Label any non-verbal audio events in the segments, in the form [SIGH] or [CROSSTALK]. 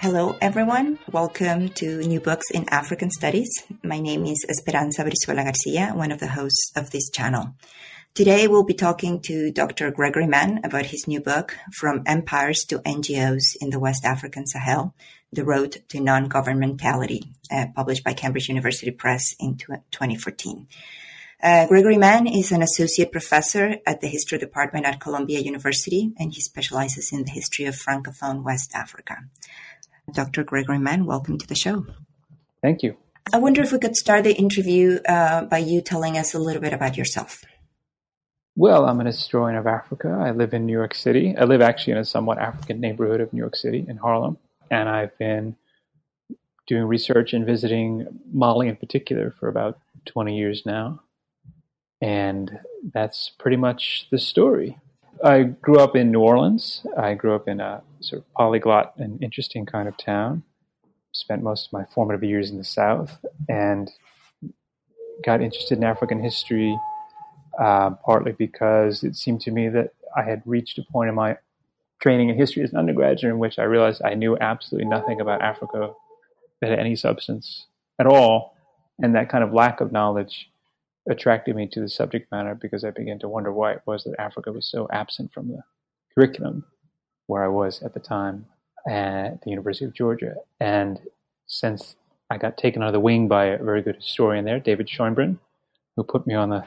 Hello, everyone. Welcome to New Books in African Studies. My name is Esperanza Brizuela Garcia, one of the hosts of this channel. Today, we'll be talking to Dr. Gregory Mann about his new book, From Empires to NGOs in the West African Sahel The Road to Non Governmentality, uh, published by Cambridge University Press in 2014. Uh, Gregory Mann is an associate professor at the History Department at Columbia University, and he specializes in the history of Francophone West Africa. Dr. Gregory Mann, welcome to the show. Thank you. I wonder if we could start the interview uh, by you telling us a little bit about yourself. Well, I'm an historian of Africa. I live in New York City. I live actually in a somewhat African neighborhood of New York City in Harlem. And I've been doing research and visiting Mali in particular for about 20 years now. And that's pretty much the story. I grew up in New Orleans. I grew up in a sort of polyglot and interesting kind of town. Spent most of my formative years in the South and got interested in African history uh, partly because it seemed to me that I had reached a point in my training in history as an undergraduate in which I realized I knew absolutely nothing about Africa that had any substance at all. And that kind of lack of knowledge attracted me to the subject matter because I began to wonder why it was that Africa was so absent from the curriculum where I was at the time at the University of Georgia. And since I got taken under the wing by a very good historian there, David Schoenbrun, who put me on the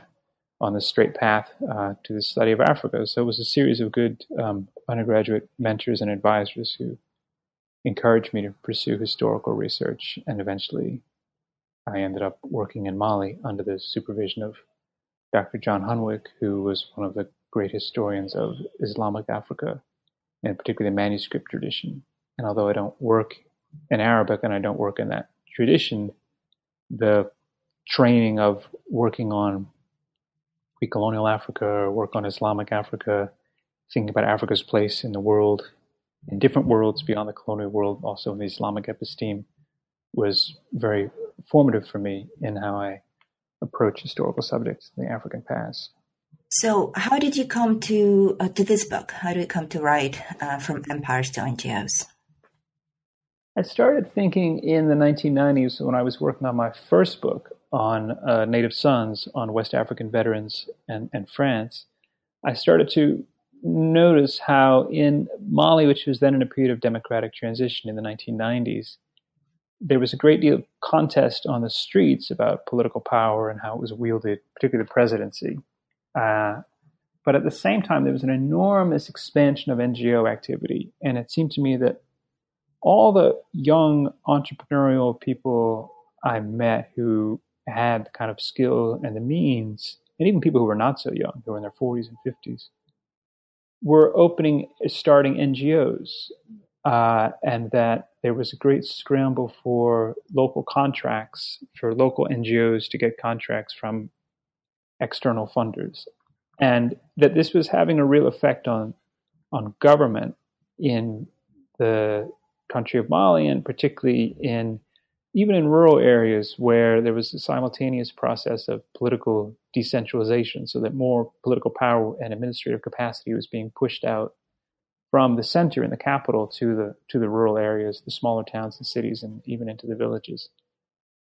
on the straight path uh, to the study of Africa. So it was a series of good um, undergraduate mentors and advisors who encouraged me to pursue historical research, and eventually I ended up working in Mali under the supervision of Dr. John Hunwick, who was one of the great historians of Islamic Africa, and particularly the manuscript tradition. And although I don't work in Arabic and I don't work in that tradition, the training of working on pre-colonial Africa, work on Islamic Africa, thinking about Africa's place in the world, in different worlds beyond the colonial world, also in the Islamic episteme, was very formative for me in how I approach historical subjects in the African past. So, how did you come to uh, to this book? How did you come to write uh, from empires to NGOs? I started thinking in the 1990s when I was working on my first book on uh, Native Sons, on West African veterans and, and France. I started to notice how in Mali, which was then in a period of democratic transition in the 1990s, there was a great deal of contest on the streets about political power and how it was wielded, particularly the presidency. Uh, but at the same time, there was an enormous expansion of NGO activity. And it seemed to me that all the young entrepreneurial people I met who had kind of skill and the means, and even people who were not so young, who were in their 40s and 50s, were opening, starting NGOs uh, and that there was a great scramble for local contracts, for local NGOs to get contracts from external funders, and that this was having a real effect on on government in the country of Mali, and particularly in even in rural areas where there was a simultaneous process of political decentralization, so that more political power and administrative capacity was being pushed out from the center in the capital to the to the rural areas, the smaller towns and cities, and even into the villages.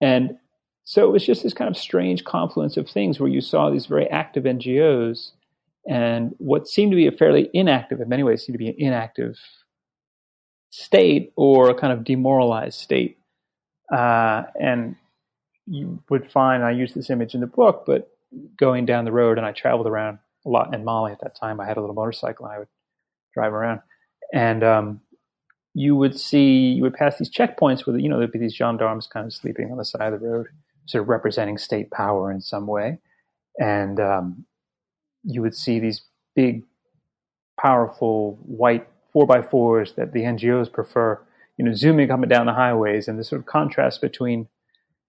And so it was just this kind of strange confluence of things where you saw these very active NGOs and what seemed to be a fairly inactive, in many ways, seemed to be an inactive state or a kind of demoralized state. Uh, and you would find, I use this image in the book, but going down the road, and I traveled around a lot in Mali at that time. I had a little motorcycle, and I would drive around, and um, you would see you would pass these checkpoints where you know there'd be these gendarmes kind of sleeping on the side of the road, sort of representing state power in some way, and um, you would see these big powerful white four by fours that the NGOs prefer, you know, zooming up and down the highways, and the sort of contrast between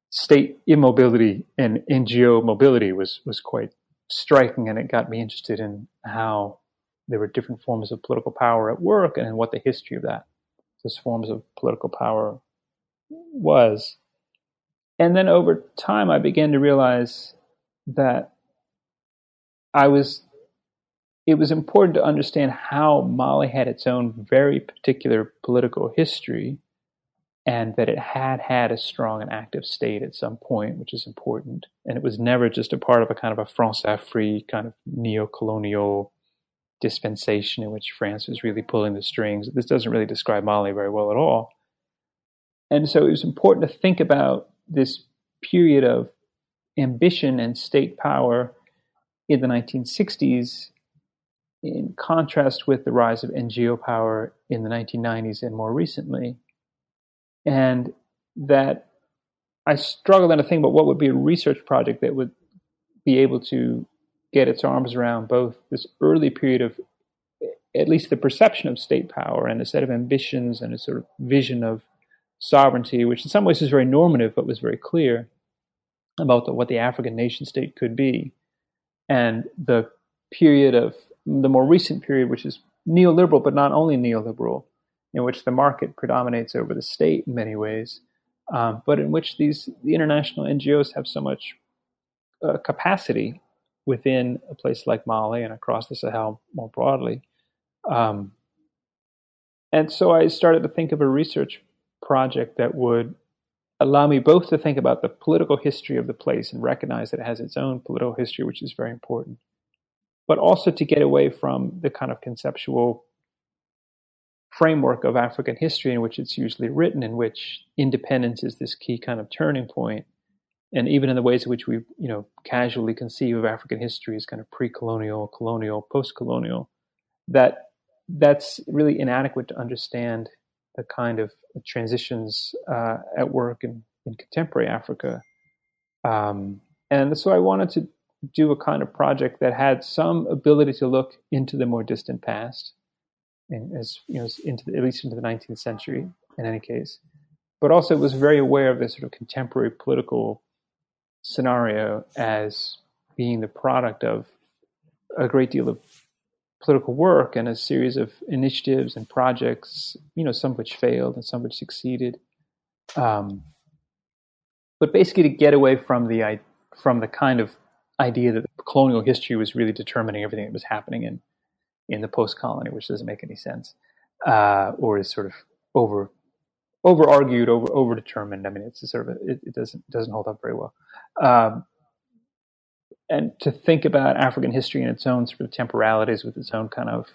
state immobility and NGO mobility was was quite striking, and it got me interested in how there were different forms of political power at work and what the history of that those forms of political power was. And then over time, I began to realize that I was. It was important to understand how Mali had its own very particular political history, and that it had had a strong and active state at some point, which is important. And it was never just a part of a kind of a France-Afrique kind of neo-colonial dispensation in which France was really pulling the strings. This doesn't really describe Mali very well at all. And so it was important to think about this period of ambition and state power in the 1960s in contrast with the rise of NGO power in the 1990s and more recently. And that I struggled then to think about what would be a research project that would be able to get its arms around both this early period of at least the perception of state power and a set of ambitions and a sort of vision of sovereignty, which in some ways is very normative but was very clear about the, what the African nation state could be, and the period of the more recent period, which is neoliberal, but not only neoliberal, in which the market predominates over the state in many ways, um, but in which these the international NGOs have so much uh, capacity within a place like Mali and across the Sahel more broadly. Um, and so I started to think of a research project that would allow me both to think about the political history of the place and recognize that it has its own political history, which is very important, but also to get away from the kind of conceptual framework of African history in which it's usually written, in which independence is this key kind of turning point, and even in the ways in which we, you know, casually conceive of African history as kind of pre-colonial, colonial, post-colonial, that that's really inadequate to understand the kind of transitions uh, at work in, in contemporary Africa. Um, and so I wanted to do a kind of project that had some ability to look into the more distant past, and as you know, into the, at least into the 19th century, in any case, but also was very aware of the sort of contemporary political scenario as being the product of a great deal of political work and a series of initiatives and projects, you know, some which failed and some which succeeded. Um, but basically, to get away from the from the kind of idea that colonial history was really determining everything that was happening in in the post colony, which doesn't make any sense, uh, or is sort of over over argued, over over determined. I mean, it's sort of a, it, it, doesn't doesn't hold up very well. Um, and to think about African history in its own sort of temporalities, with its own kind of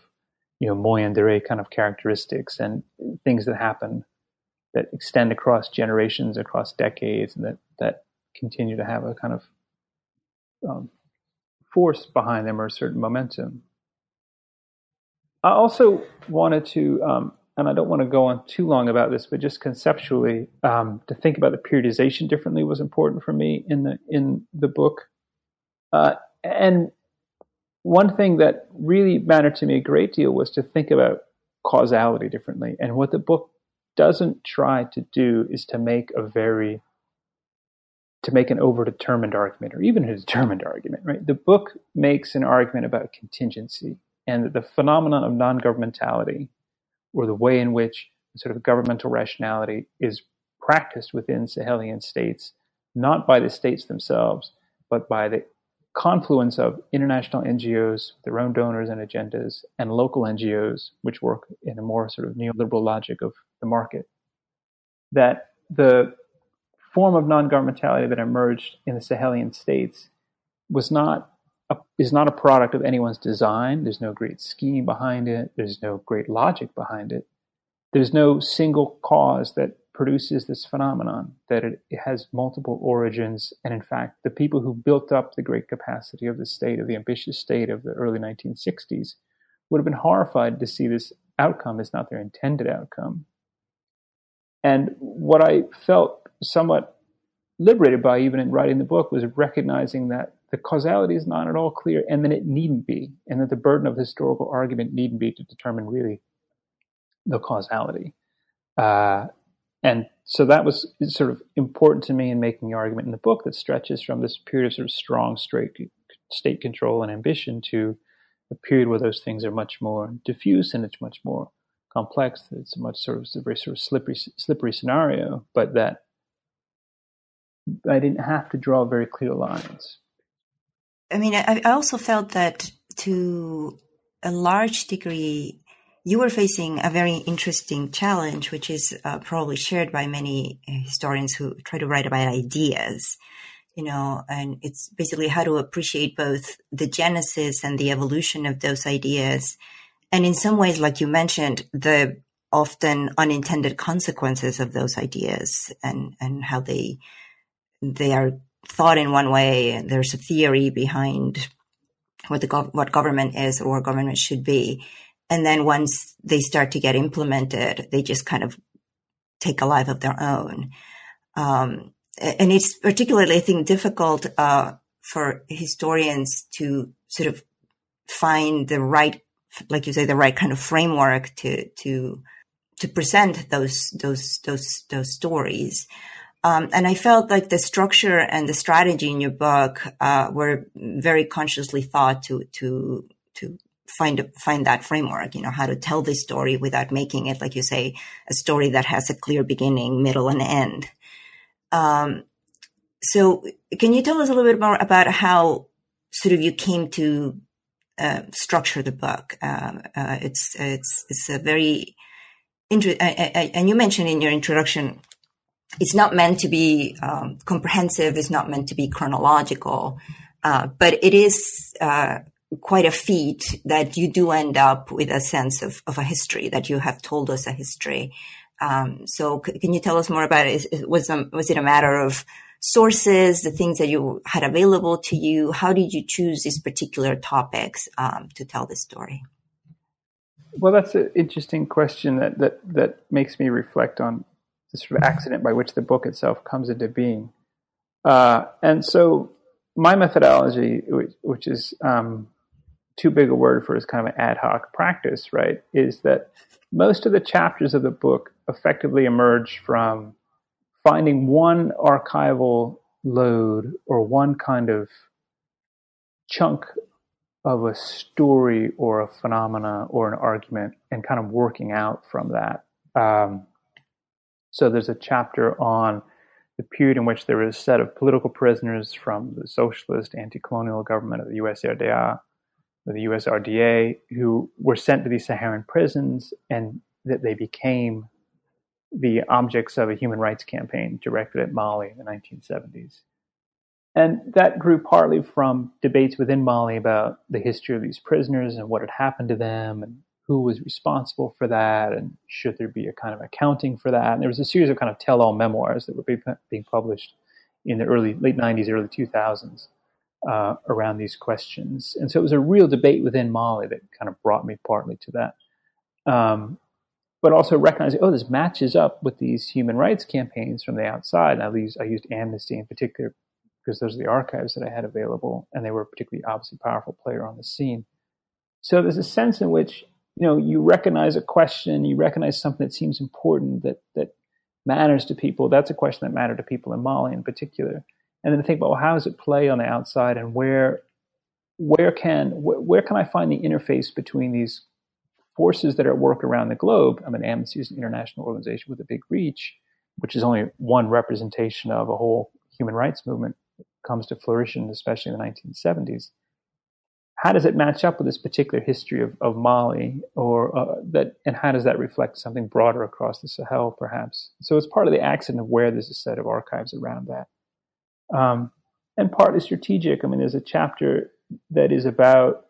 you know moyenne durée kind of characteristics and things that happen that extend across generations, across decades, and that that continue to have a kind of um, force behind them or a certain momentum. I also wanted to um, and I don't want to go on too long about this, but just conceptually, um, to think about the periodization differently was important for me in the in the book. Uh, and one thing that really mattered to me a great deal was to think about causality differently. And what the book doesn't try to do is to make a very to make an overdetermined argument or even a determined argument, right? The book makes an argument about contingency and the phenomenon of non-governmentality or the way in which sort of governmental rationality is practiced within Sahelian states, not by the states themselves, but by the confluence of international NGOs, their own donors and agendas, and local NGOs, which work in a more sort of neoliberal logic of the market. That the form of non-governmentality that emerged in the Sahelian states was not a, is not a product of anyone's design. There's no great scheme behind it. There's no great logic behind it. There's no single cause that produces this phenomenon, that it, it has multiple origins. And in fact, the people who built up the great capacity of the state, of the ambitious state of the early 1960s, would have been horrified to see this outcome as not their intended outcome. And what I felt somewhat liberated by, even in writing the book, was recognizing that the causality is not at all clear, and then it needn't be, and that the burden of historical argument needn't be to determine really the causality. Uh, and so that was sort of important to me in making the argument in the book that stretches from this period of sort of strong straight state control and ambition to a period where those things are much more diffuse and it's much more complex. It's a much sort of a very sort of slippery slippery scenario, but that I didn't have to draw very clear lines. I mean, I, I also felt that to a large degree, you were facing a very interesting challenge, which is uh, probably shared by many historians who try to write about ideas. You know, and it's basically how to appreciate both the genesis and the evolution of those ideas. And in some ways, like you mentioned, the often unintended consequences of those ideas and, and how they, they are thought in one way. There's a theory behind what the, gov- what government is or government should be and then once they start to get implemented, they just kind of take a life of their own. Um, and it's particularly, I think, difficult uh, for historians to sort of find the right, like you say, the right kind of framework to to to present those those those those stories. Um, and I felt like the structure and the strategy in your book uh, were very consciously thought to to to find find that framework you know how to tell this story without making it like you say a story that has a clear beginning middle and end. Um, so can you tell us a little bit more about how sort of you came to uh, structure the book? Um, uh, it's it's it's a very interesting and you mentioned in your introduction it's not meant to be um, comprehensive it's not meant to be chronological uh, but it is uh, quite a feat that you do end up with a sense of, of a history that you have told us a history. Um, so c- can you tell us more about it? Was, um, was it a matter of sources, the things that you had available to you? How did you choose these particular topics um, to tell this story? Well, that's an interesting question that, that, that makes me reflect on the sort of accident by which the book itself comes into being. Uh, and so my methodology, which, which is um, too big a word for his kind of an ad hoc practice, right, is that most of the chapters of the book effectively emerge from finding one archival lode or one kind of chunk of a story or a phenomena or an argument and kind of working out from that. Um, so there's a chapter on the period in which there was a set of political prisoners from the socialist anti-colonial government of the USRDA the USRDA who were sent to these Saharan prisons and that they became the objects of a human rights campaign directed at Mali in the 1970s. And that grew partly from debates within Mali about the history of these prisoners and what had happened to them and who was responsible for that and should there be a kind of accounting for that. And there was a series of kind of tell all memoirs that were being published in the early, late 90s, early 2000s uh, around these questions. And so it was a real debate within Mali that kind of brought me partly to that. Um, but also recognizing, oh, this matches up with these human rights campaigns from the outside. And I used, I used Amnesty in particular because those are the archives that I had available, and they were a particularly obviously powerful player on the scene. So there's a sense in which you know you recognize a question, you recognize something that seems important that that matters to people. That's a question that mattered to people in Mali in particular and then think about well, how does it play on the outside, and where where can where, where can I find the interface between these forces that are at work around the globe? I mean, Amnesty is an international organization with a big reach, which is only one representation of a whole human rights movement that comes to fruition, especially in the 1970s. How does it match up with this particular history of, of Mali, or uh, that, and how does that reflect something broader across the Sahel, perhaps? So it's part of the accident of where there's a set of archives around that um, and partly strategic. I mean, there's a chapter that is about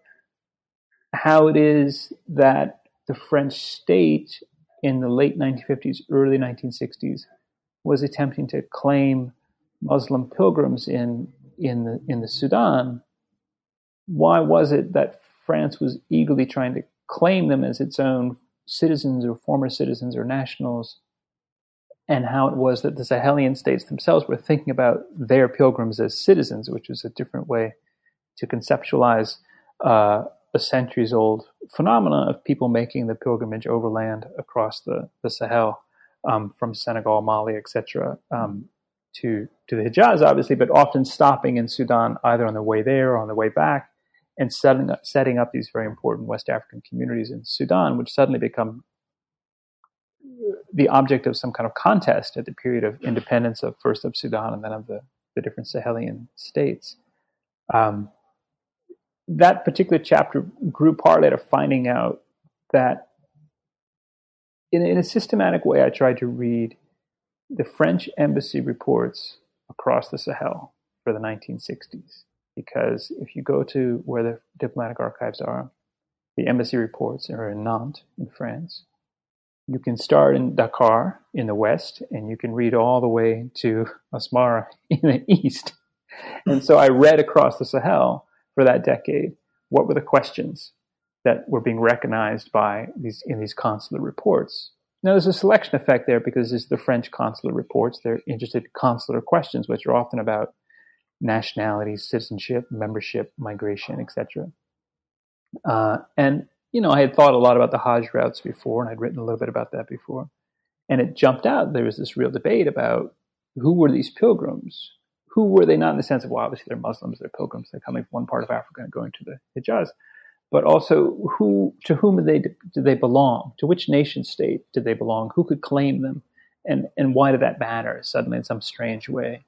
how it is that the French state in the late 1950s, early 1960s was attempting to claim Muslim pilgrims in in the in the Sudan. Why was it that France was eagerly trying to claim them as its own citizens or former citizens or nationals and how it was that the Sahelian states themselves were thinking about their pilgrims as citizens, which was a different way to conceptualize uh, a centuries old phenomenon of people making the pilgrimage overland across the, the Sahel um, from Senegal, Mali, etc., um, to, to the Hijaz, obviously, but often stopping in Sudan either on the way there or on the way back and setting up, setting up these very important West African communities in Sudan, which suddenly become the object of some kind of contest at the period of independence of first of Sudan and then of the, the different Sahelian states. Um, that particular chapter grew partly out of finding out that in, in a systematic way, I tried to read the French embassy reports across the Sahel for the 1960s. Because if you go to where the diplomatic archives are, the embassy reports are in Nantes, in France. You can start in Dakar in the west, and you can read all the way to Asmara [LAUGHS] in the east. And so I read across the Sahel for that decade what were the questions that were being recognized by these in these consular reports. Now there's a selection effect there because it's the French consular reports. They're interested in consular questions, which are often about nationality, citizenship, membership, migration, etc. Uh, and you know, I had thought a lot about the Hajj routes before, and I'd written a little bit about that before. And it jumped out. There was this real debate about who were these pilgrims who were they not in the sense of well obviously they're muslims they're pilgrims they're coming from one part of africa and going to the hijaz but also who to whom did they did they belong to which nation state did they belong who could claim them and and why did that matter suddenly in some strange way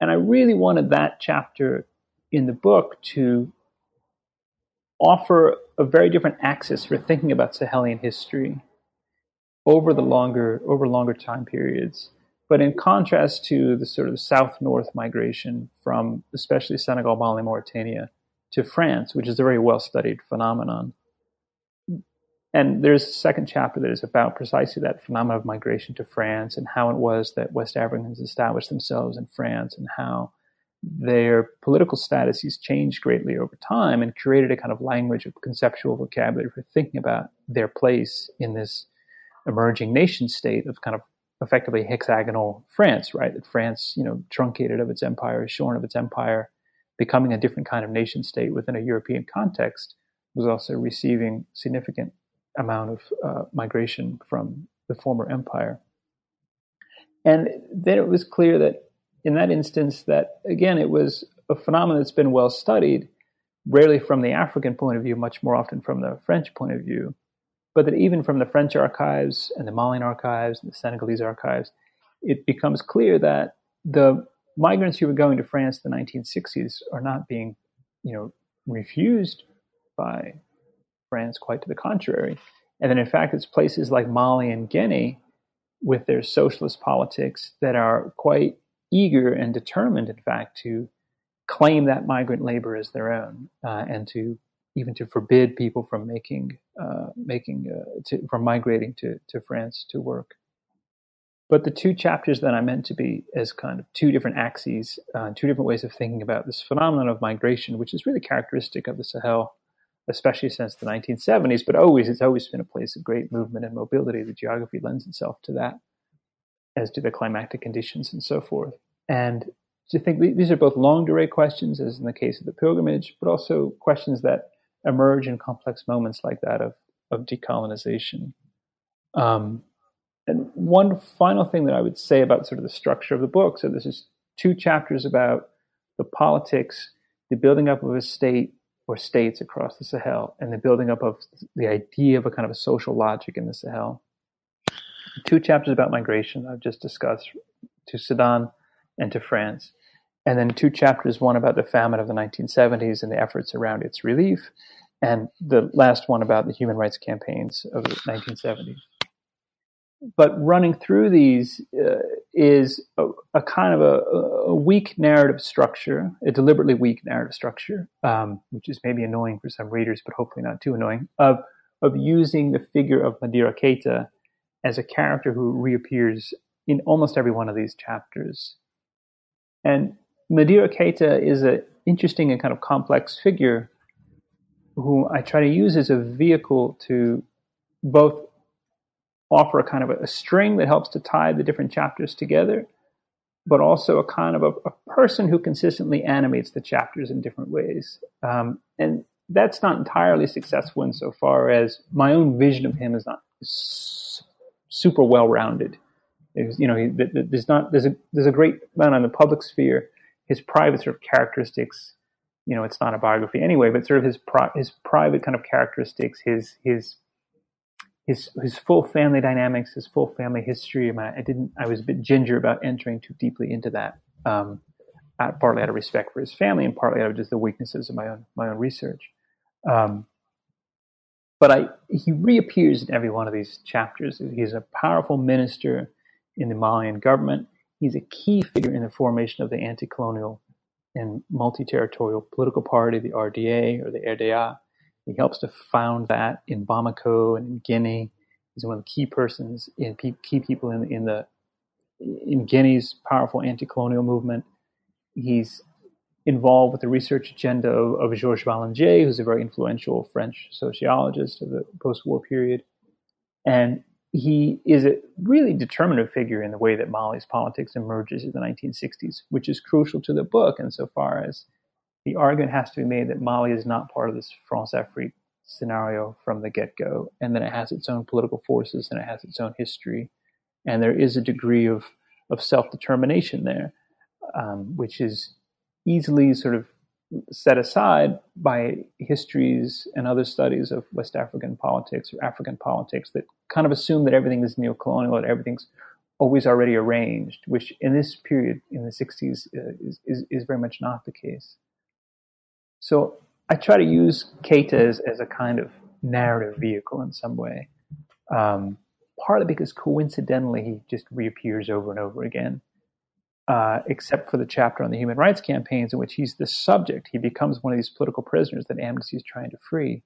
and i really wanted that chapter in the book to offer a very different axis for thinking about sahelian history over the longer over longer time periods but in contrast to the sort of south north migration from especially Senegal, Mali, Mauritania to France, which is a very well studied phenomenon. And there's a second chapter that is about precisely that phenomenon of migration to France and how it was that West Africans established themselves in France and how their political statuses changed greatly over time and created a kind of language of conceptual vocabulary for thinking about their place in this emerging nation state of kind of effectively hexagonal France, right? That France, you know, truncated of its empire, shorn of its empire, becoming a different kind of nation state within a European context, was also receiving significant amount of uh, migration from the former empire. And then it was clear that in that instance, that again, it was a phenomenon that's been well studied, rarely from the African point of view, much more often from the French point of view, but that even from the French archives and the Malian archives and the Senegalese archives, it becomes clear that the migrants who were going to France in the 1960s are not being, you know, refused by France, quite to the contrary. And then, in fact, it's places like Mali and Guinea with their socialist politics that are quite eager and determined, in fact, to claim that migrant labor as their own uh, and to even to forbid people from making uh, making uh, to, from migrating to, to France to work. But the two chapters that I meant to be as kind of two different axes, uh, two different ways of thinking about this phenomenon of migration, which is really characteristic of the Sahel, especially since the 1970s. But always, it's always been a place of great movement and mobility. The geography lends itself to that, as do the climatic conditions and so forth. And to think these are both longue durée questions, as in the case of the pilgrimage, but also questions that emerge in complex moments like that of, of decolonization. Um, and one final thing that I would say about sort of the structure of the book so, this is two chapters about the politics, the building up of a state or states across the Sahel, and the building up of the idea of a kind of a social logic in the Sahel. Two chapters about migration I've just discussed to Sudan and to France and then two chapters one about the famine of the 1970s and the efforts around its relief, and the last one about the human rights campaigns of the 1970s. But running through these uh, is a, a, kind of a, a, weak narrative structure, a deliberately weak narrative structure, um, which is maybe annoying for some readers, but hopefully not too annoying, of, of using the figure of Madeira Keita as a character who reappears in almost every one of these chapters. And Madeira Keita is an interesting and kind of complex figure who I try to use as a vehicle to both offer a kind of a, a string that helps to tie the different chapters together, but also a kind of a, a, person who consistently animates the chapters in different ways. Um, and that's not entirely successful insofar as my own vision of him is not super well rounded. You know, he, there's not there's a there's a great amount on the public sphere. His private sort of characteristics, you know, it's not a biography anyway, but sort of his pri- his private kind of characteristics, his his his his full family dynamics, his full family history. I, I didn't. I was a bit ginger about entering too deeply into that. Um, partly out of respect for his family, and partly out of just the weaknesses of my own my own research. Um, but I, he reappears in every one of these chapters. He's a powerful minister in the Malian government. He's a key figure in the formation of the anti-colonial and multi-territorial political party, the RDA or the RDA. He helps to found that in Bamako and in Guinea. He's one of the key persons key people in, in the in Guinea's powerful anti-colonial movement. He's involved with the research agenda of, of Georges Balandier, who's a very influential French sociologist of the post-war period. And he is a really determinative figure in the way that Mali's politics emerges in the 1960s, which is crucial to the book insofar as the argument has to be made that Mali is not part of this France-Afrique scenario from the get-go, and that it has its own political forces and it has its own history, and there is a degree of of self-determination there, um, which is easily sort of set aside by histories and other studies of West African politics or African politics that kind of assume that everything is neo-colonial, that everything's always already arranged, which in this period, in the 60s, uh, is, is, is, very much not the case. So I try to use Keita as, as a kind of narrative vehicle in some way, um, partly because coincidentally he just reappears over and over again uh, except for the chapter on the human rights campaigns in which he's the subject. He becomes one of these political prisoners that Amnesty is trying to free.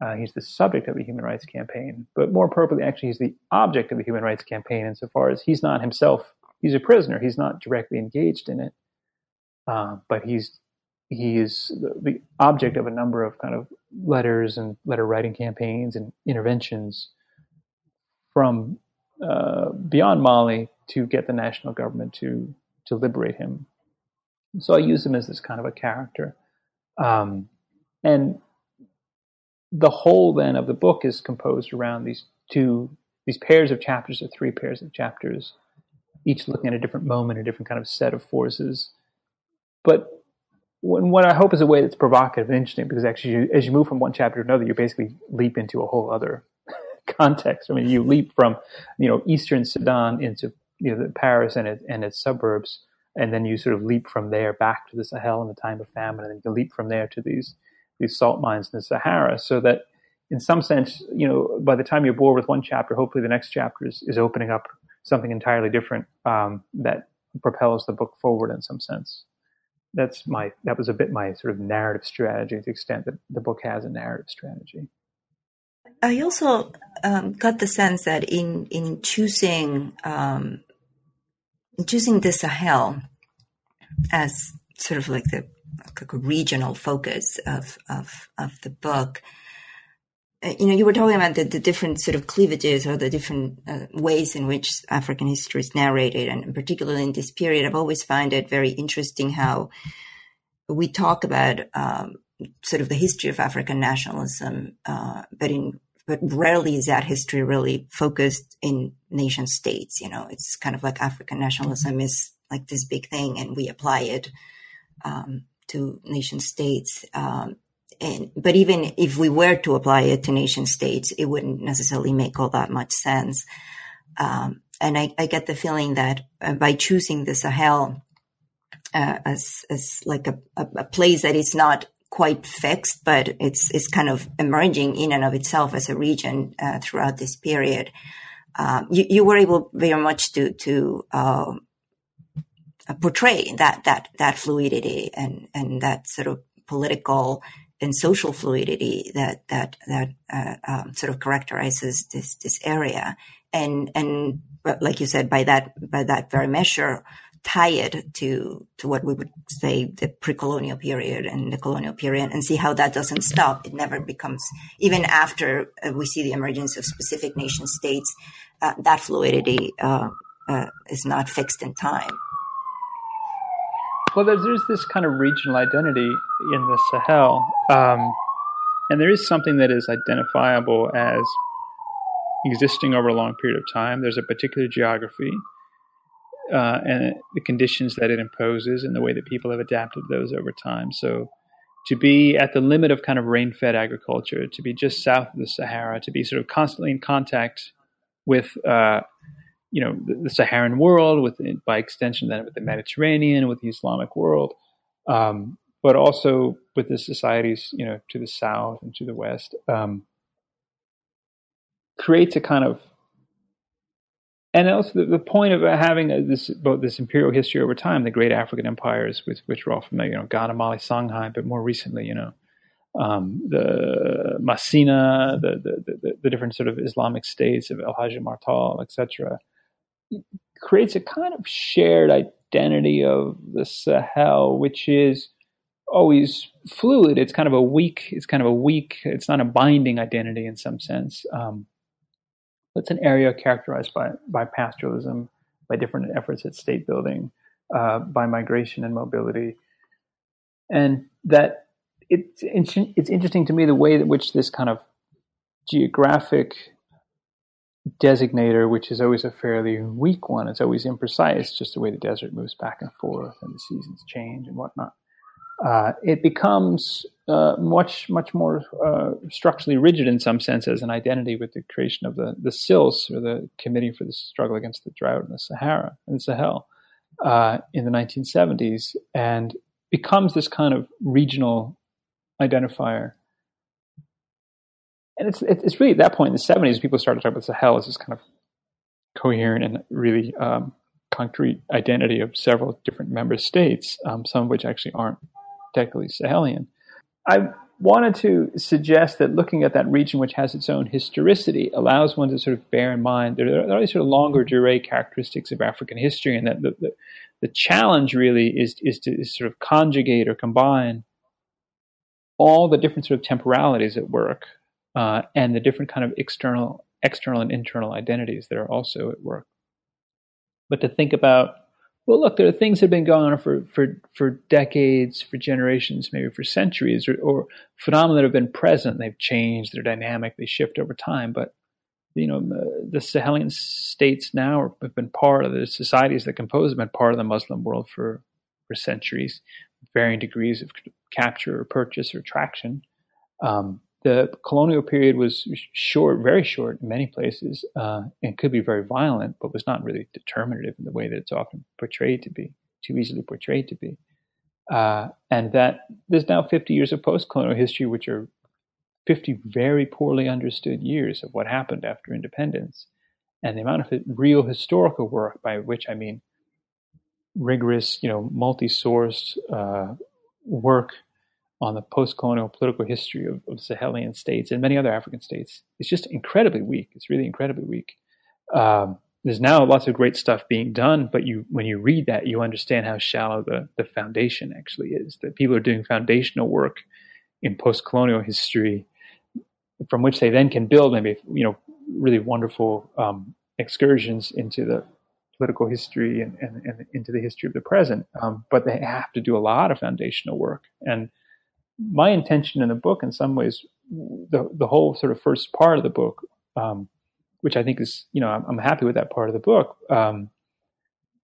Uh, he's the subject of a human rights campaign, but more appropriately, actually, he's the object of a human rights campaign insofar as he's not himself. He's a prisoner. He's not directly engaged in it, uh, but he's he is the, object of a number of kind of letters and letter writing campaigns and interventions from uh, beyond Mali to get the national government to to liberate him. So I use him as this kind of a character. Um, and the whole then of the book is composed around these two, these pairs of chapters or three pairs of chapters, each looking at a different moment, a different kind of set of forces. But what I hope is a way that's provocative and interesting, because actually, you, as you move from one chapter to another, you basically leap into a whole other [LAUGHS] context. I mean, you leap from, you know, Eastern Sudan into you know, Paris and, it, and its suburbs, and then you sort of leap from there back to the Sahel in the time of famine, and then you leap from there to these these salt mines in the Sahara. So that, in some sense, you know, by the time you're bored with one chapter, hopefully the next chapter is, is opening up something entirely different um, that propels the book forward in some sense. That's my that was a bit my sort of narrative strategy to the extent that the book has a narrative strategy. I also um, got the sense that in in choosing um, choosing the Sahel as sort of like the like regional focus of, of, of the book, you know, you were talking about the, the different sort of cleavages or the different uh, ways in which African history is narrated. And particularly in this period, I've always found it very interesting how we talk about um, sort of the history of African nationalism, uh, but in but rarely is that history really focused in nation states. You know, it's kind of like African nationalism is like this big thing, and we apply it um, to nation states. Um, and but even if we were to apply it to nation states, it wouldn't necessarily make all that much sense. Um, and I, I, get the feeling that uh, by choosing the Sahel uh, as as like a, a, place that is not quite fixed, but it's it's kind of emerging in and of itself as a region uh, throughout this period. Um, you, you, were able very much to to uh, portray that that that fluidity and and that sort of political and social fluidity that that that uh, um, sort of characterizes this this area. And and like you said, by that by that very measure, tie it to to what we would say the pre-colonial period and the colonial period and see how that doesn't stop it never becomes even after uh, we see the emergence of specific nation states uh, that fluidity uh, uh is not fixed in time well, there's, this kind of regional identity in the Sahel, um, and there is something that is identifiable as existing over a long period of time. There's a particular geography uh, and the conditions that it imposes and the way that people have adapted those over time. So to be at the limit of kind of rain-fed agriculture, to be just south of the Sahara, to be sort of constantly in contact with, uh, you know, the, the, Saharan world, with by extension then with the Mediterranean, with the Islamic world, um, but also with the societies, you know, to the south and to the west. Um, creates a kind of and also the, the point of having a, this both this imperial history over time, the great African empires with which we're all familiar, you know, Ghana, Mali, Songhai, but more recently, you know, um, the Masina, the, the, the, the, different sort of Islamic states of El Hajj Umar Tal, etc., creates a kind of shared identity of the Sahel, which is always fluid. It's kind of a weak. It's kind of a weak. It's not a binding identity in some sense. Um, it's an area characterized by, by pastoralism, by different efforts at state building, uh, by migration and mobility. And that it's, it's interesting to me the way in which this kind of geographic designator, which is always a fairly weak one, it's always imprecise, just the way the desert moves back and forth and the seasons change and whatnot uh, it becomes uh, much much more uh, structurally rigid in some sense as an identity with the creation of the the CILSS or the Committee for the Struggle Against the Drought in the Sahara the Sahel uh, in the 1970s, and becomes this kind of regional identifier. And it's it's really at that point in the 70s people started talking about Sahel as this kind of coherent and really um, concrete identity of several different member states, um, some of which actually aren't technically Sahelian. I wanted to suggest that looking at that region, which has its own historicity, allows one to sort of bear in mind there are these sort of longer durée characteristics of African history, and that the, the, the challenge really is is to is sort of conjugate or combine all the different sort of temporalities at work uh, and the different kind of external external and internal identities that are also at work. But to think about well, look, there are things that have been going on for, for, for decades, for generations, maybe for centuries, or, or phenomena that have been present. They've changed, they're dynamic, they shift over time. But, you know, the Sahelian states now have been part of the societies that compose them, part of the Muslim world for, for centuries, varying degrees of capture or purchase or traction. Um, the colonial period was short, very short in many places, uh, and could be very violent, but was not really determinative in the way that it's often portrayed to be, too easily portrayed to be. Uh, and that there's now 50 years of post-colonial history, which are 50 very poorly understood years of what happened after independence, and the amount of real historical work, by which I mean rigorous, you know, multi-sourced uh, work on the post-colonial political history of, of Sahelian states and many other African states. It's just incredibly weak. It's really incredibly weak. Um, there's now lots of great stuff being done, but you when you read that, you understand how shallow the, the foundation actually is. That people are doing foundational work in post-colonial history, from which they then can build maybe you know really wonderful um, excursions into the political history and, and, and, into the history of the present. Um, but they have to do a lot of foundational work and my intention in the book, in some ways, the the whole sort of first part of the book, um, which I think is, you know, I'm, I'm, happy with that part of the book. Um,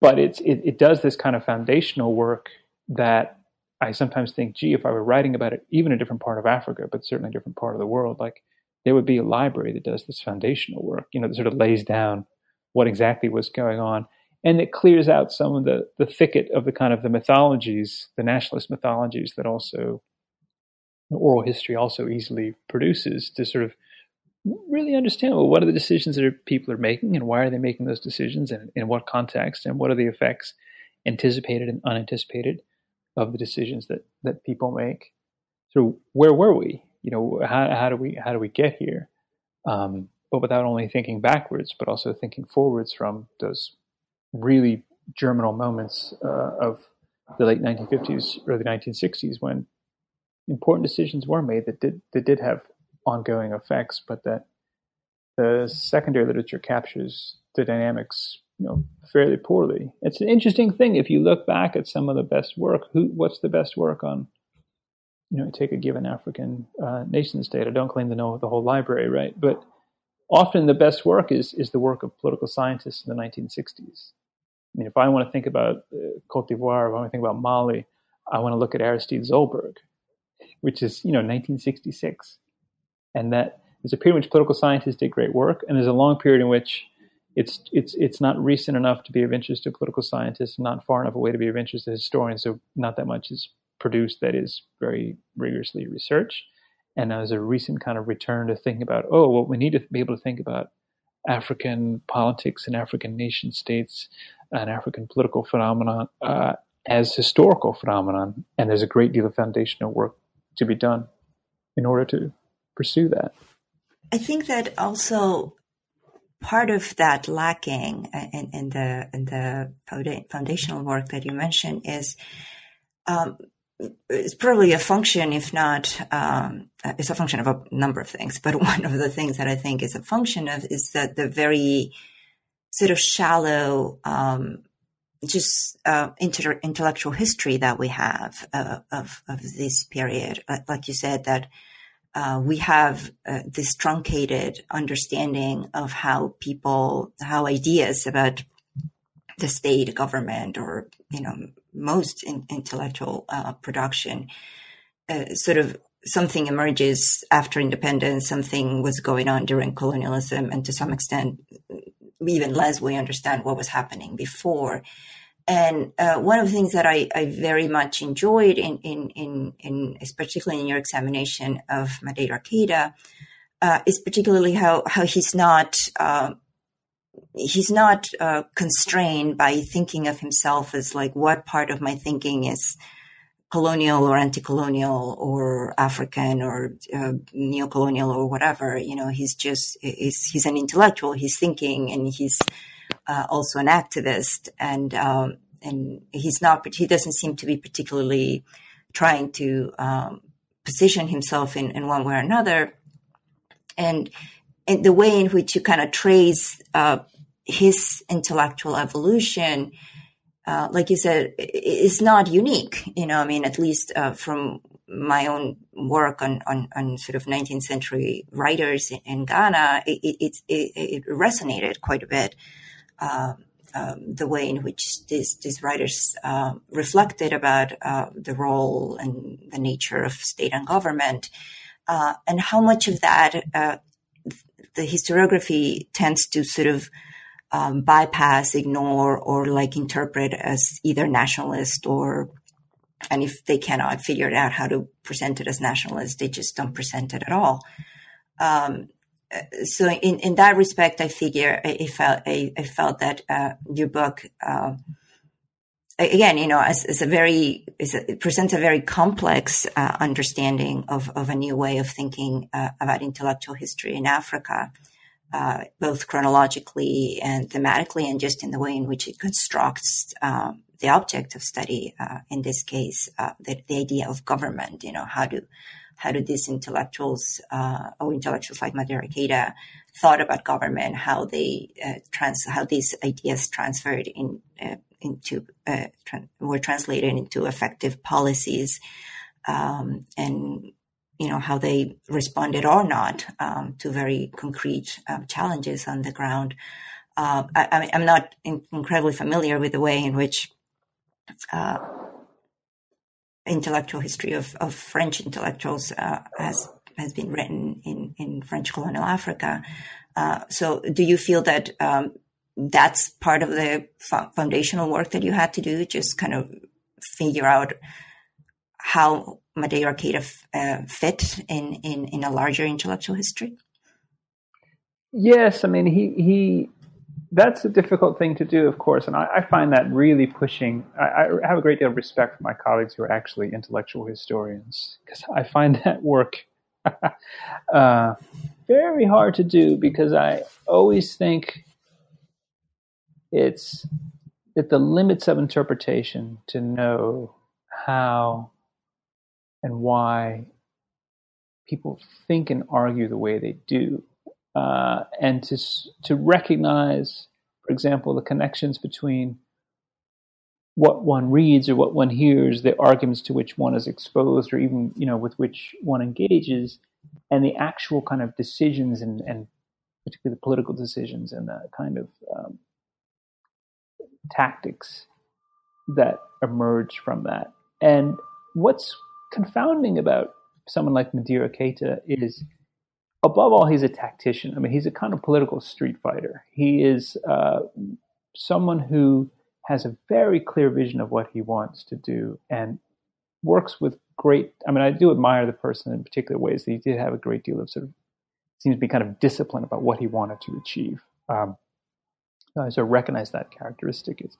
but it's it, it does this kind of foundational work that I sometimes think, gee, if I were writing about it, even a different part of Africa, but certainly a different part of the world, like there would be a library that does this foundational work, you know, that sort of lays down what exactly was going on and it clears out some of the, the thicket of the kind of the mythologies, the nationalist mythologies that also oral history also easily produces to sort of really understand well what are the decisions that people are making and why are they making those decisions and in what context and what are the effects anticipated and unanticipated of the decisions that that people make? So where were we? You know how, how do we how do we get here? Um, but without only thinking backwards but also thinking forwards from those really germinal moments uh, of the late 1950s early 1960s when important decisions were made that did that did have ongoing effects, but that the secondary literature captures the dynamics you know, fairly poorly. It's an interesting thing if you look back at some of the best work. Who, what's the best work on? You know, take a given African uh, nation state. I don't claim to know the whole library, right? But often the best work is is the work of political scientists in the 1960s. I mean, if I want to think about uh, Cote d'Ivoire, if I want to think about Mali, I want to look at Aristide Zolberg, which is you know 1966, and that there's a period in which political scientists did great work, and there's a long period in which it's it's it's not recent enough to be of interest to political scientists, not far enough away to be of interest to historians. So not that much is produced that is very rigorously researched. And there's a recent kind of return to thinking about, oh, well, we need to be able to think about African politics and African nation states and African political phenomenon uh, as historical phenomenon. And there's a great deal of foundational work to be done in order to pursue that. I think that also part of that lacking in, in the in the foundational work that you mentioned is um, it's probably a function, if not, um, it's a function of a number of things. But [LAUGHS] one of the things that I think is a function of is that the very sort of shallow, um, just uh, inter- intellectual history that we have uh, of of this period. Like you said, that uh, we have uh, this truncated understanding of how people, how ideas about the state, government, or you know most in, intellectual uh, production, uh, sort of something emerges after independence, something was going on during colonialism, and to some extent, even less we understand what was happening before. And uh, one of the things that I, I very much enjoyed in, in, in, in, particularly in your examination of Madeira Keita, uh, is particularly how, how he's not, uh, he's not uh, constrained by thinking of himself as like what part of my thinking is colonial or anti-colonial or African or uh, neo-colonial or whatever. You know, he's just he's he's an intellectual. He's thinking and he's uh, also an activist, and um, and he's not. He doesn't seem to be particularly trying to um, position himself in, in one way or another. And and the way in which you kind of trace uh, his intellectual evolution, uh, like you said, is not unique. You know, I mean, at least uh, from my own work on, on, on, sort of 19th century writers in, in Ghana, it, it, it, it, resonated quite a bit. Um, um, the way in which these, these writers uh, reflected about uh, the role and the nature of state and government, uh, and how much of that uh, the historiography tends to sort of um, bypass, ignore, or like interpret as either nationalist or, and if they cannot figure out how to present it as nationalist, they just don't present it at all. Um, so in, in that respect, I figure I, felt I, I felt that uh, your book uh, again, you know, as, a very a, it presents a very complex uh, understanding of of a new way of thinking uh, about intellectual history in Africa, uh, both chronologically and thematically, and just in the way in which it constructs. Um, the object of study, uh, in this case, the, the idea of government, you know, how do how do these intellectuals uh, or intellectuals like Keita thought about government, how they uh, trans, how these ideas transferred in uh, into uh, were translated into effective policies, um, and you know how they responded or not um, to very concrete um, challenges on the ground. Uh, I, am not in- incredibly familiar with the way in which uh, intellectual history of, of French intellectuals uh, has has been written in in French colonial Africa. Uh, so, do you feel that um, that's part of the foundational work that you had to do? Just kind of figure out how Madeira Keita uh, fit in, in in a larger intellectual history. Yes, I mean he he that's a difficult thing to do, of course, and I, I find that really pushing. I, I, have a great deal of respect for my colleagues who are actually intellectual historians because I find [LAUGHS] that work [LAUGHS] uh, very hard to do because I always think it's at the limits of interpretation to know how and why people think and argue the way they do uh, and to to recognize for example, the connections between what one reads or what one hears, the arguments to which one is exposed, or even you know with which one engages, and the actual kind of decisions and, and particularly the political decisions and the kind of um, tactics that emerge from that. And what's confounding about someone like Madeira Keita is, above all, he's a tactician. I mean, he's a kind of political street fighter. He is uh, someone who has a very clear vision of what he wants to do and works with great. I mean, I do admire the person in particular ways that he did have a great deal of sort of seems to be kind of disciplined about what he wanted to achieve. Um, of recognize that characteristic is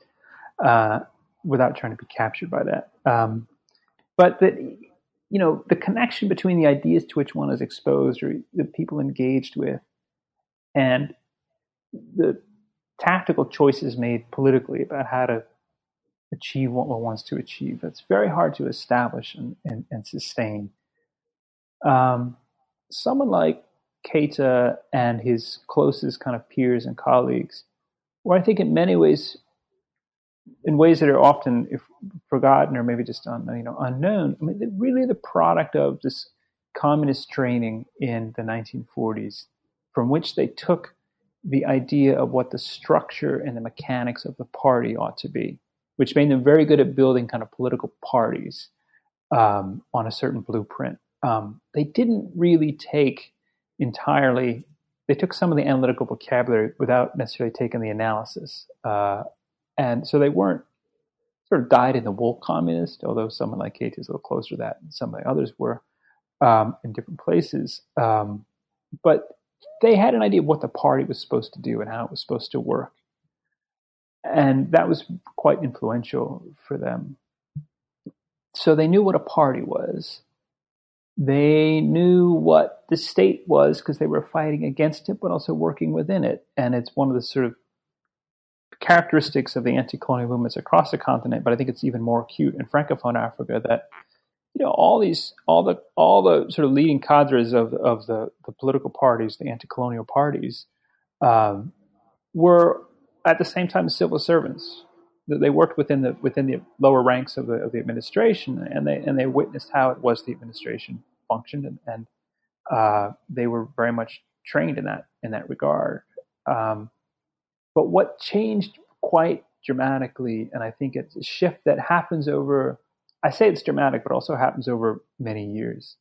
uh, without trying to be captured by that. Um, but that you know the connection between the ideas to which one is exposed or the people engaged with and the tactical choices made politically about how to achieve what one wants to achieve. It's very hard to establish and, and, and sustain. Um, someone like Keita and his closest kind of peers and colleagues were, I think, in many ways, in ways that are often if forgotten or maybe just un, you know unknown. I mean, really the product of this communist training in the 1940s, from which they took the idea of what the structure and the mechanics of the party ought to be, which made them very good at building kind of political parties um, on a certain blueprint. Um, they didn't really take entirely. They took some of the analytical vocabulary without necessarily taking the analysis, uh, and so they weren't sort of dyed in the wool communist. Although someone like Keita is a little closer to that, and some of the others were um, in different places. Um, but they had an idea of what the party was supposed to do and how it was supposed to work. And that was quite influential for them. So they knew what a party was. They knew what the state was because they were fighting against it, but also working within it. And it's one of the sort of characteristics of the anti-colonial movements across the continent, but I think it's even more acute in Francophone Africa that you know all these all the all the sort of leading cadres of of the the political parties, the anti-colonial parties, um, were at the same time civil servants. They worked within the within the lower ranks of the of the administration, and they and they witnessed how it was the administration functioned, and, and uh, they were very much trained in that in that regard. Um, but what changed quite dramatically, and I think it's a shift that happens over I say it's dramatic, but also happens over many years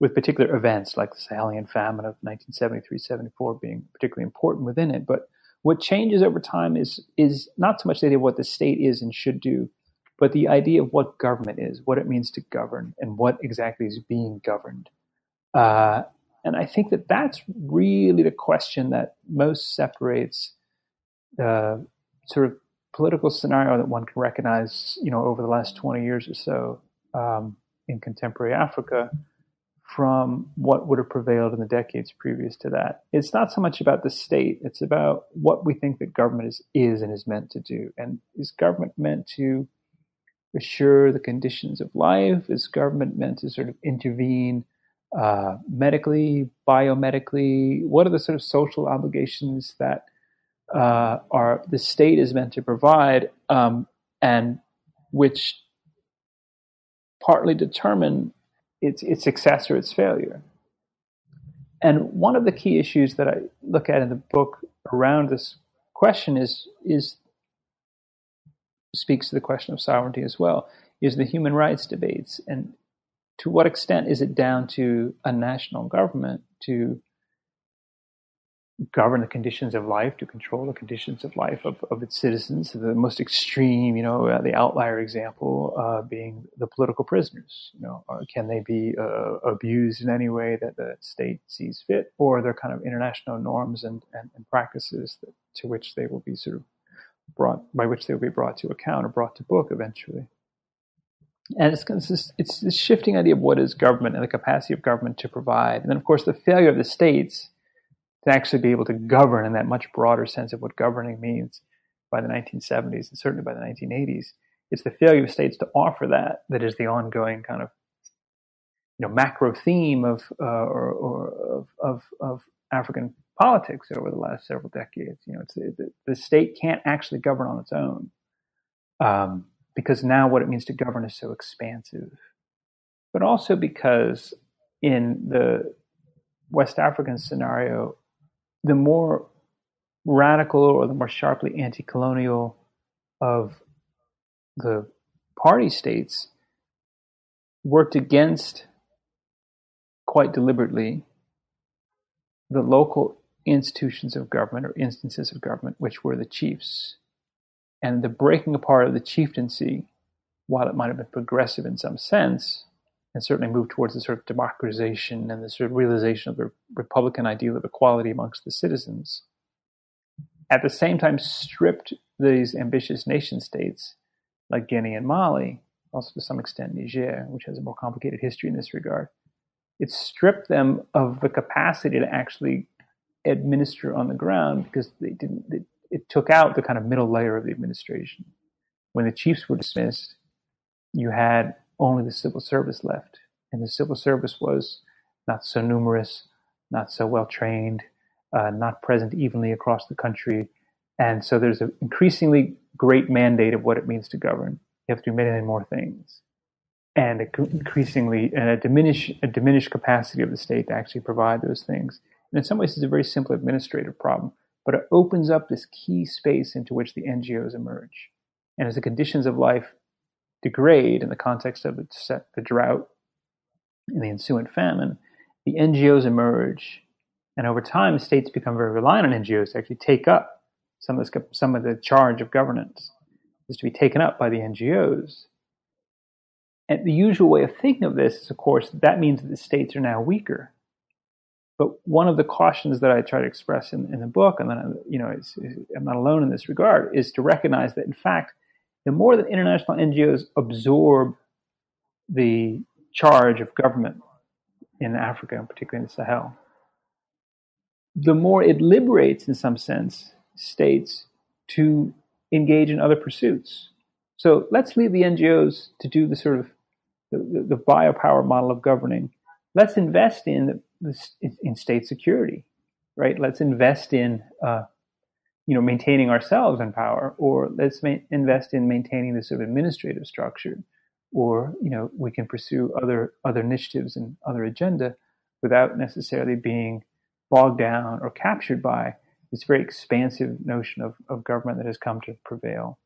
with particular events like the Sahelian famine of 1973-74 being particularly important within it. But what changes over time is is not so much the idea of what the state is and should do, but the idea of what government is, what it means to govern, and what exactly is being governed. Uh, and I think that that's really the question that most separates the sort of political scenario that one can recognize, you know, over the last 20 years or so um, in contemporary Africa from what would have prevailed in the decades previous to that. It's not so much about the state, it's about what we think that government is, is and is meant to do. And is government meant to assure the conditions of life? Is government meant to sort of intervene uh, medically, biomedically? What are the sort of social obligations that uh, are the state is meant to provide, um, and which partly determine its its success or its failure. And one of the key issues that I look at in the book around this question is is speaks to the question of sovereignty as well, is the human rights debates. And to what extent is it down to a national government to govern the conditions of life, to control the conditions of life of, of its citizens. The most extreme, you know, uh, the outlier example uh, being the political prisoners. You know, uh, can they be uh, abused in any way that the state sees fit, or are kind of international norms and, and, and practices that, to which they will be sort of brought, by which they will be brought to account or brought to book eventually? And it's, this, it's this shifting idea of what is government and the capacity of government to provide. And then, of course, the failure of the states to actually be able to govern in that much broader sense of what governing means by the 1970s and certainly by the 1980s. It's the failure of states to offer that that is the ongoing kind of you know macro theme of uh, or, or of, of, of African politics over the last several decades. You know, the, the, state can't actually govern on its own um, because now what it means to govern is so expansive, but also because in the West African scenario, the more radical or the more sharply anti-colonial of the party states worked against quite deliberately the local institutions of government or instances of government, which were the chiefs. And the breaking apart of the chieftaincy, while it might have been progressive in some sense, and certainly moved towards the sort of democratization and the sort of realization of the republican ideal of equality amongst the citizens, at the same time stripped these ambitious nation states like Guinea and Mali, also to some extent Niger, which has a more complicated history in this regard, it stripped them of the capacity to actually administer on the ground because they didn't. It, it took out the kind of middle layer of the administration. When the chiefs were dismissed, you had only the civil service left, and the civil service was not so numerous, not so well trained, uh, not present evenly across the country, and so there's an increasingly great mandate of what it means to govern. You have to do many, many more things and increasingly and a diminished a diminished capacity of the state to actually provide those things. And in some ways, it's a very simple administrative problem, but it opens up this key space into which the NGOs emerge. And as the conditions of life degrade in the context of the, drought and the ensuing famine, the NGOs emerge, and over time, states become very reliant on NGOs to actually take up some of the, some of the charge of governance is to be taken up by the NGOs. And the usual way of thinking of this is, of course, that means that the states are now weaker. But one of the cautions that I try to express in, in the book, and then you know, I'm not alone in this regard, is to recognize that in fact, the more that international NGOs absorb the charge of government in Africa, and particularly in the Sahel, the more it liberates, in some sense, states to engage in other pursuits. So let's leave the NGOs to do the sort of the, the biopower model of governing. Let's invest in the, in state security, right? Let's invest in uh, you know maintaining ourselves in power, or let's ma- invest in maintaining the sort of administrative structure, or you know we can pursue other other initiatives and other agenda without necessarily being bogged down or captured by this very expansive notion of, of government that has come to prevail.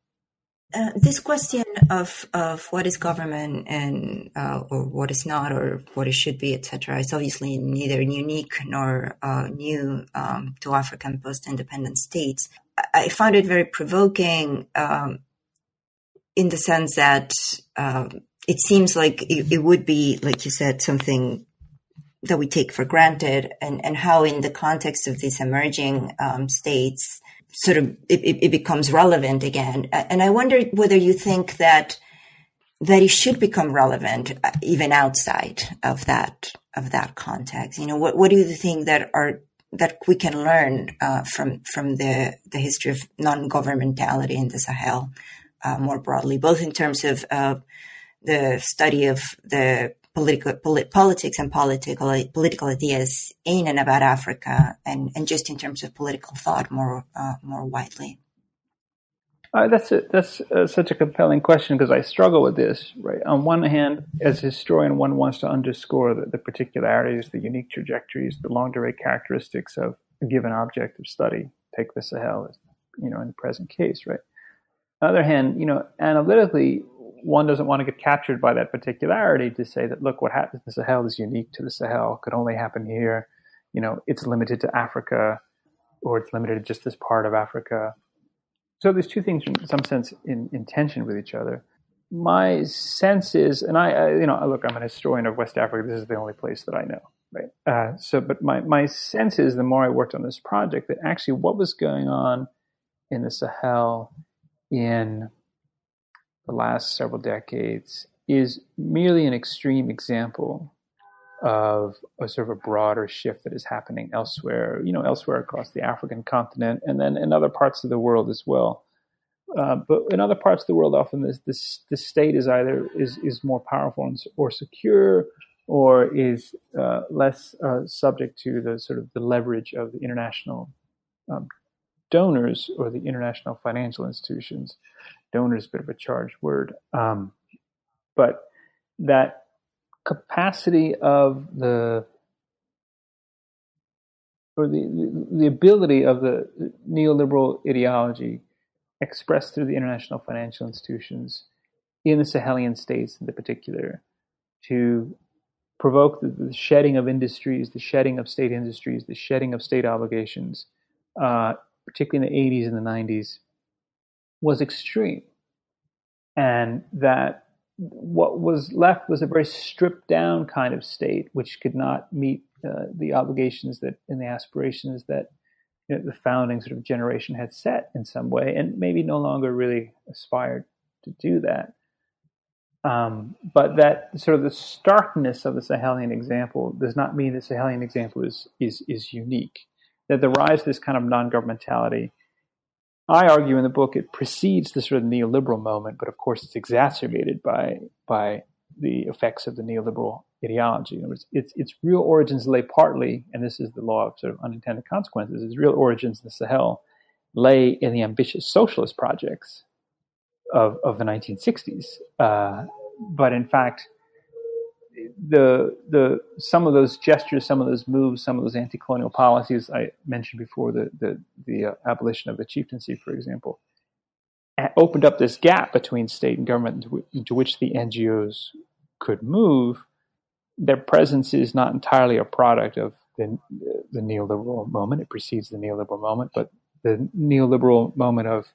Uh, this question of of what is government and uh, or what is not or what it should be, etc., is obviously neither unique nor uh, new um, to African post-independent states. I, found it very provoking um, in the sense that um, it seems like it, it, would be, like you said, something that we take for granted, and and how in the context of these emerging um, states sort of it, it, becomes relevant again. And I wonder whether you think that that it should become relevant uh, even outside of that of that context. You know, what what do you think that are that we can learn uh, from from the the history of non governmentality in the Sahel uh, more broadly, both in terms of uh, the study of the political polit- politics and political political ideas in and about Africa, and, and just in terms of political thought more uh, more widely? Uh, that's a, that's uh, such a compelling question because I struggle with this. Right, on one hand, as a historian, one wants to underscore the, the particularities, the unique trajectories, the longue-durée characteristics of a given object of study. Take the Sahel, you know, in the present case, right. On the other hand, you know, analytically, one doesn't want to get captured by that particularity to say that look what happens in the Sahel is unique to the Sahel could only happen here. You know it's limited to Africa or it's limited to just this part of Africa. So there's two things in some sense in, in tension with each other. My sense is and I, I, you know look I'm an historian of West Africa. This is the only place that I know right? Uh, so but my my sense is the more I worked on this project that actually what was going on in the Sahel in the last several decades is merely an extreme example of a sort of a broader shift that is happening elsewhere, you know, elsewhere across the African continent and then in other parts of the world as well. Uh, but in other parts of the world, often this, this, this state is either is, is more powerful or secure, or is uh, less uh, subject to the sort of the leverage of the international um, donors or the international financial institutions. Donors is a bit of a charged word, um, but that capacity of the or the, the, the ability of the neoliberal ideology expressed through the international financial institutions in the Sahelian states in the particular to provoke the, the, shedding of industries, the shedding of state industries, the shedding of state obligations, uh, particularly in the 80s and the 90s, was extreme. And that what was left was a very stripped down kind of state, which could not meet uh, the obligations that and the aspirations that you know, the founding sort of generation had set in some way, and maybe no longer really aspired to do that. Um, but that sort of the starkness of the Sahelian example does not mean the Sahelian example is is is unique. That the rise of this kind of non-governmentality, I argue in the book, it precedes the sort of neoliberal moment, but of course it's exacerbated by by the effects of the neoliberal ideology. Words, its its real origins lay partly, and this is the law of sort of unintended consequences. Its real origins in the Sahel lay in the ambitious socialist projects of of the 1960s. Uh, but in fact, the the some of those gestures, some of those moves, some of those anti-colonial policies I mentioned before, the the the uh, abolition of the chieftaincy, for example, opened up this gap between state and government into, into which the NGOs could move. Their presence is not entirely a product of the, the neoliberal moment. It precedes the neoliberal moment, but the neoliberal moment of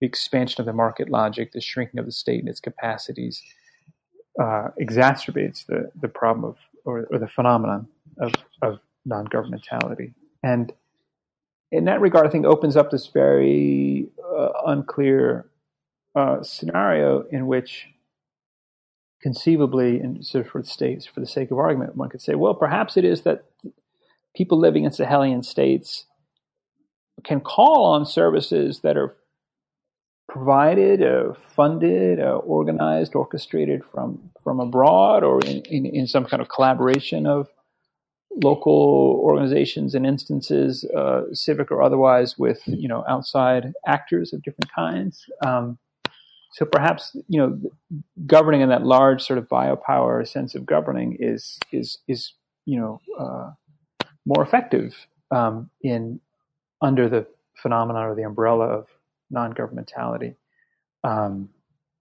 the expansion of the market logic, the shrinking of the state and its capacities, uh, exacerbates the, the problem of, or, or the phenomenon of, of non governmentality. And in that regard, I think opens up this very uh, unclear uh, scenario in which conceivably, and sort of for the states, for the sake of argument, one could say, well, perhaps it is that people living in Sahelian states can call on services that are provided, uh, funded, uh, organized, orchestrated from from abroad, or in, in, in, some kind of collaboration of local organizations and instances, uh, civic or otherwise, with you know outside actors of different kinds. Um, so perhaps you know governing in that large sort of biopower sense of governing is is is you know uh, more effective um, in under the phenomenon or the umbrella of non-governmentality. Um,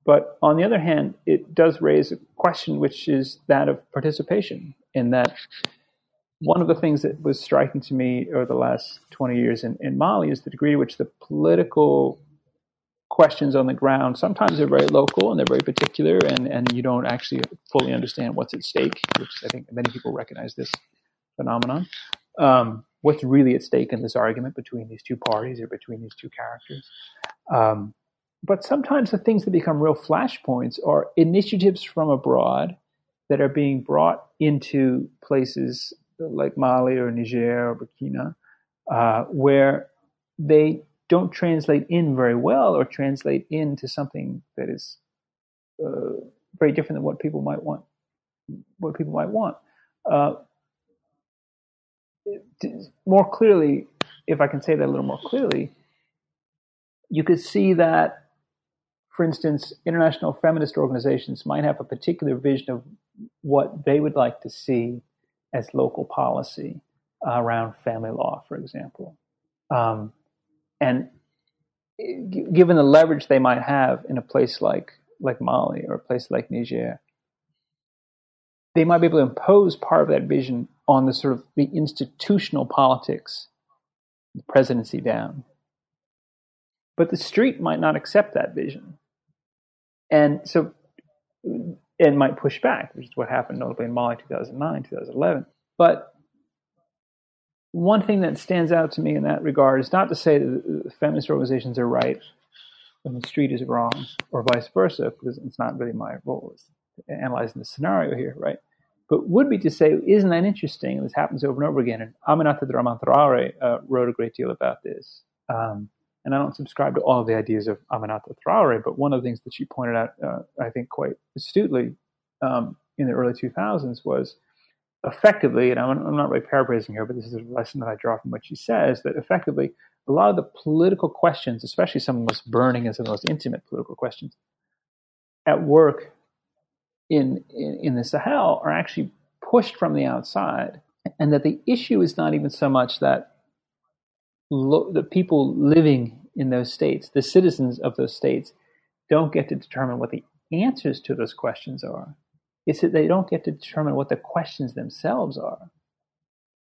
but on the other hand, it does raise a question, which is that of participation. In that, one of the things that was striking to me over the last 20 years in, in Mali is the degree to which the political questions on the ground sometimes they're very local and they're very particular and, and you don't actually fully understand what's at stake which i think many people recognize this phenomenon um, what's really at stake in this argument between these two parties or between these two characters um, but sometimes the things that become real flashpoints are initiatives from abroad that are being brought into places like mali or niger or burkina uh, where they don't translate in very well or translate into something that is uh, very different than what people might want. What people might want. Uh, more clearly, if I can say that a little more clearly, you could see that, for instance, international feminist organizations might have a particular vision of what they would like to see as local policy around family law, for example. Um, and given the leverage they might have in a place like like Mali or a place like Niger, they might be able to impose part of that vision on the sort of the institutional politics, the presidency down. But the street might not accept that vision. And so and might push back, which is what happened notably in Mali 2009, 2011. But one thing that stands out to me in that regard is not to say that feminist organizations are right and the street is wrong, or vice versa, because it's not really my role analyzing the scenario here, right? But would be to say, isn't that interesting? This happens over and over again. And Aminata Dramane uh, wrote a great deal about this. Um, and I don't subscribe to all of the ideas of Aminata Traore, but one of the things that she pointed out, uh, I think quite astutely, um, in the early 2000s was effectively, and I'm, I'm not really paraphrasing here, but this is a lesson that I draw from what she says, that effectively a lot of the political questions, especially some of the most burning and some of the most intimate political questions at work in, in, in the Sahel are actually pushed from the outside. And that the issue is not even so much that lo- the people living in those states, the citizens of those states, don't get to determine what the answers to those questions are. It's that they don't get to determine what the questions themselves are.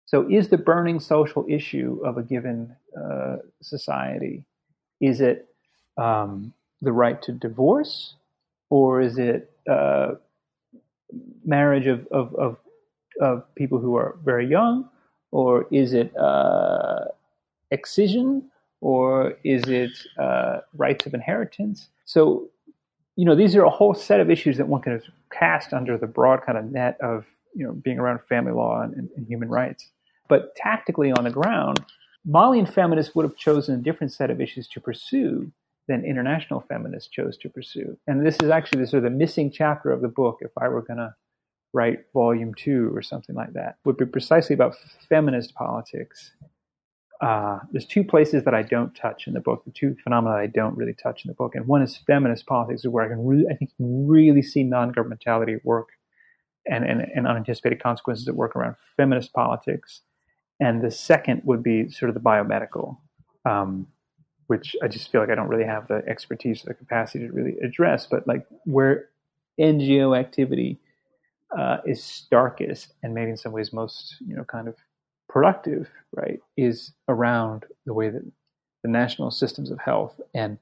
So, is the burning social issue of a given uh, society is it um, the right to divorce, or is it uh, marriage of, of, of, of, people who are very young, or is it uh, excision, or is it uh, rights of inheritance? So, you know, these are a whole set of issues that one can cast under the broad kind of net of, you know, being around family law and, and, and human rights. But tactically on the ground, Malian feminists would have chosen a different set of issues to pursue than international feminists chose to pursue. And this is actually the sort of the missing chapter of the book, if I were going to write volume two or something like that, would be precisely about feminist politics. Uh, there's two places that I don't touch in the book, the two phenomena I don't really touch in the book, and one is feminist politics, where I can really, I think, really see non-governmentality at work, and, and, and unanticipated consequences at work around feminist politics, and the second would be sort of the biomedical, um, which I just feel like I don't really have the expertise or the capacity to really address, but like where NGO activity uh, is starkest and maybe in some ways most, you know, kind of productive, right, is around the way that the national systems of health and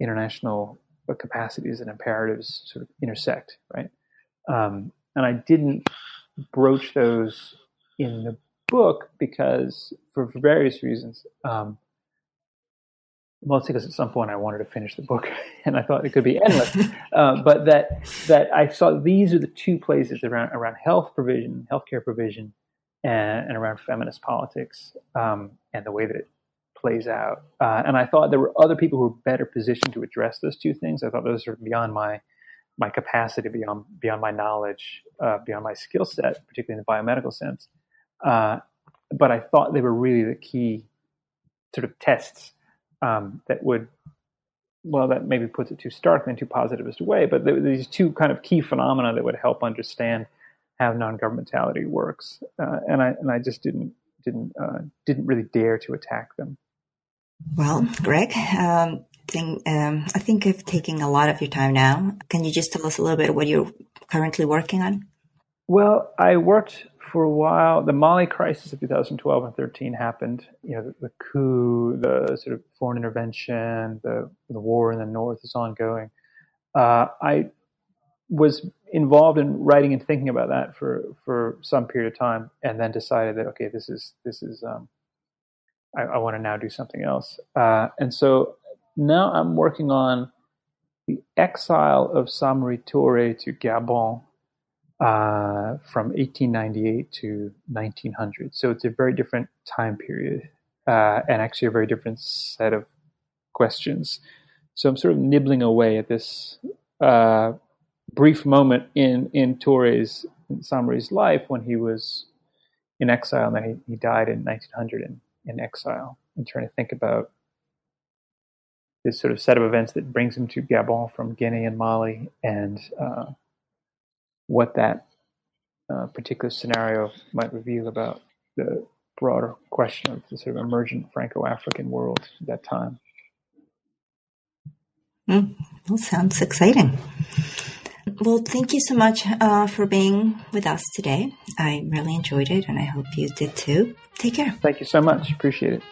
international capacities and imperatives sort of intersect, right? Um, and I didn't broach those in the book because, for, for various reasons, um, mostly because at some point I wanted to finish the book [LAUGHS] and I thought it could be endless. uh, but that that I saw these are the two places around around health provision, healthcare provision, and, and around feminist politics um, and the way that it plays out. Uh, and I thought there were other people who were better positioned to address those two things. I thought those were beyond my my capacity, beyond beyond my knowledge, uh, beyond my skill set, particularly in the biomedical sense. Uh, but I thought they were really the key sort of tests um, that would, well, that maybe puts it too starkly and too positivist a way, but these two kind of key phenomena that would help understand how non-governmentality works, uh, and I and I just didn't didn't uh, didn't really dare to attack them. Well, Greg, um, think, um, I think I've taken a lot of your time now. Can you just tell us a little bit what you're currently working on? Well, I worked for a while. The Mali crisis of 2012 and 13 happened. You know, the, the coup, the sort of foreign intervention, the the war in the north is ongoing. Uh, I was involved in writing and thinking about that for for some period of time, and then decided that okay, this is this is um, I, I want to now do something else. Uh, and so now I'm working on the exile of Samori Toure to Gabon uh, from 1898 to 1900. So it's a very different time period, uh, and actually a very different set of questions. So I'm sort of nibbling away at this uh, brief moment in in Toure's in Samori's life when he was in exile, and he, he died in 1900 in, in exile. And trying to think about this sort of set of events that brings him to Gabon from Guinea and Mali, and uh, what that uh, particular scenario might reveal about the broader question of the sort of emergent Franco-African world at that time. Mm, that sounds exciting. Well, thank you so much uh, for being with us today. I really enjoyed it, and I hope you did too. Take care. Thank you so much. Appreciate it.